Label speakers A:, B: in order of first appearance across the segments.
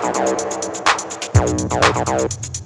A: Thank you.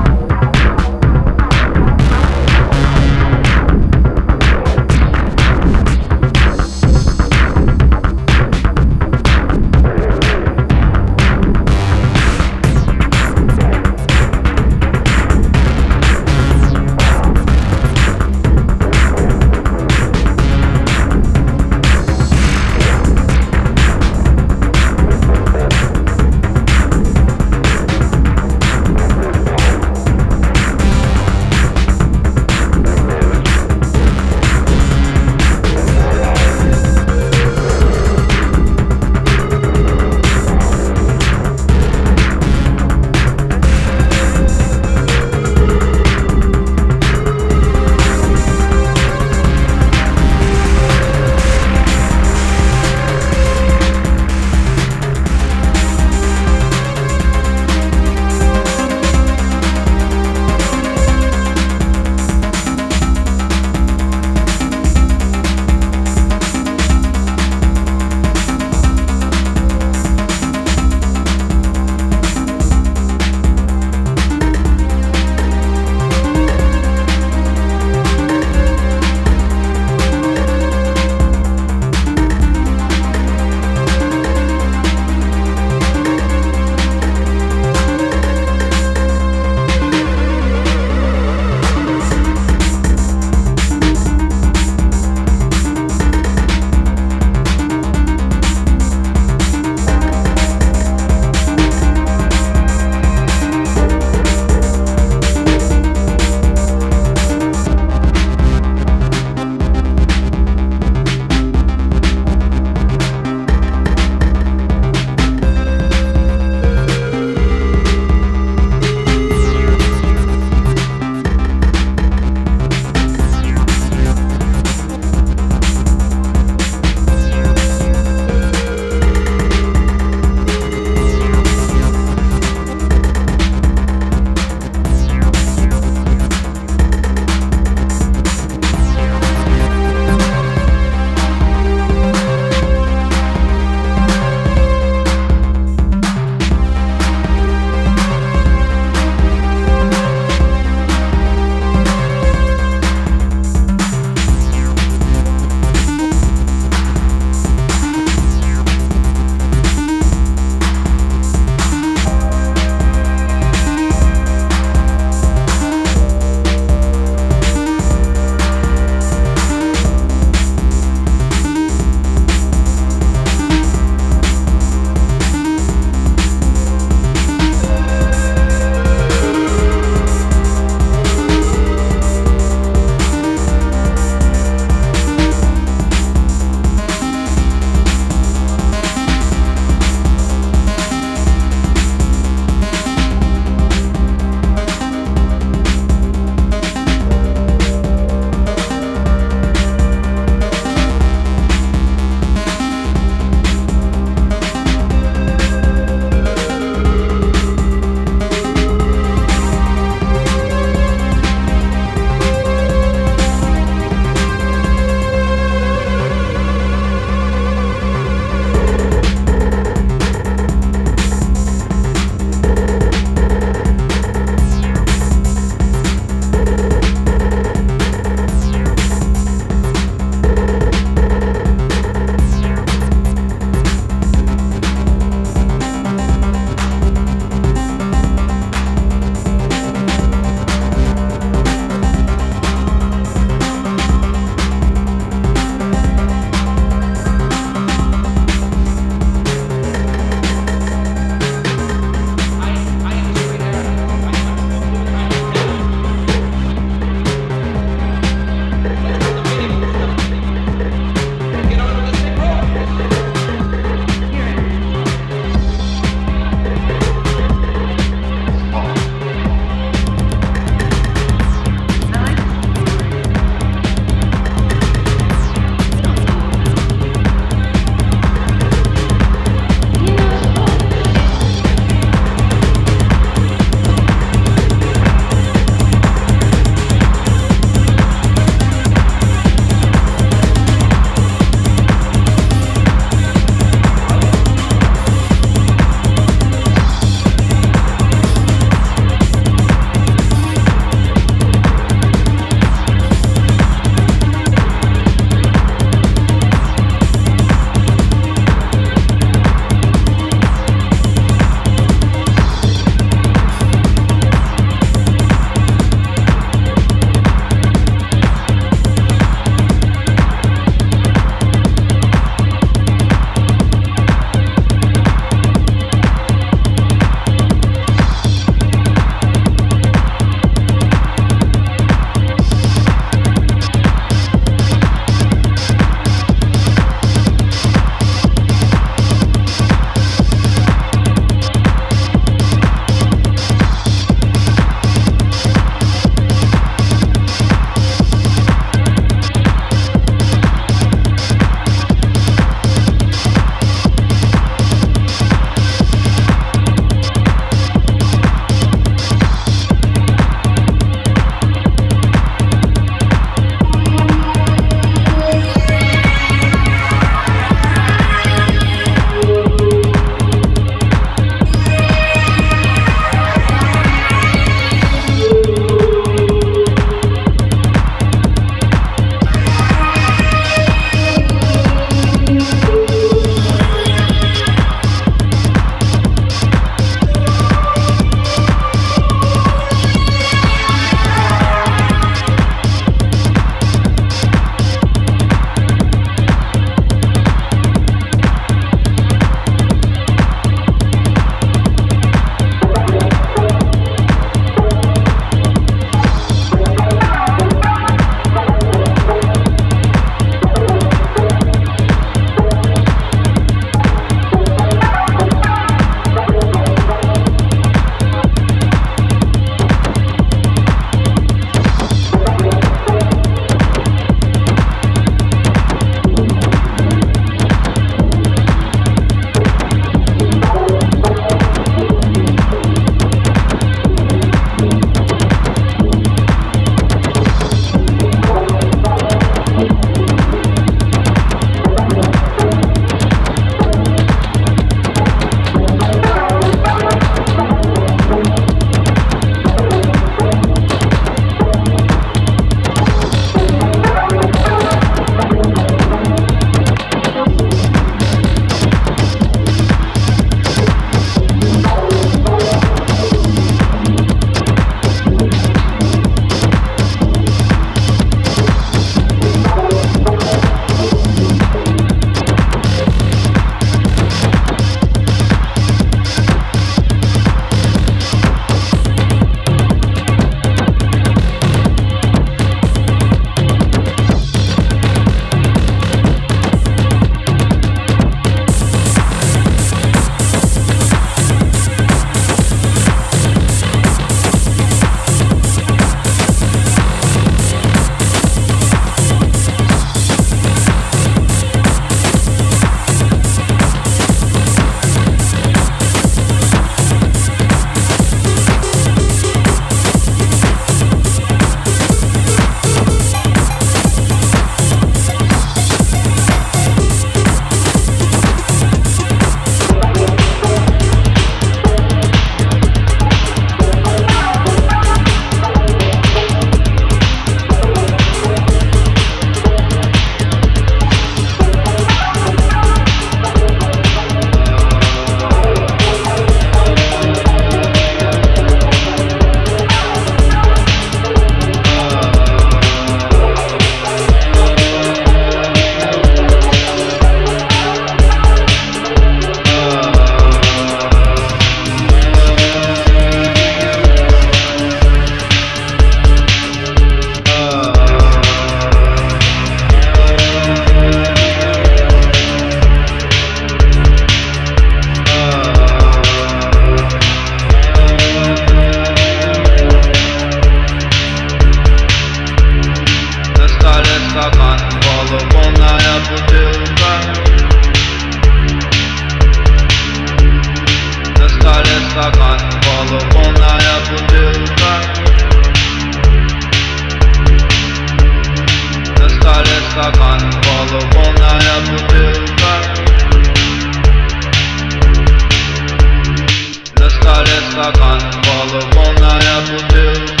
B: bakan Bağlı bana yapıldı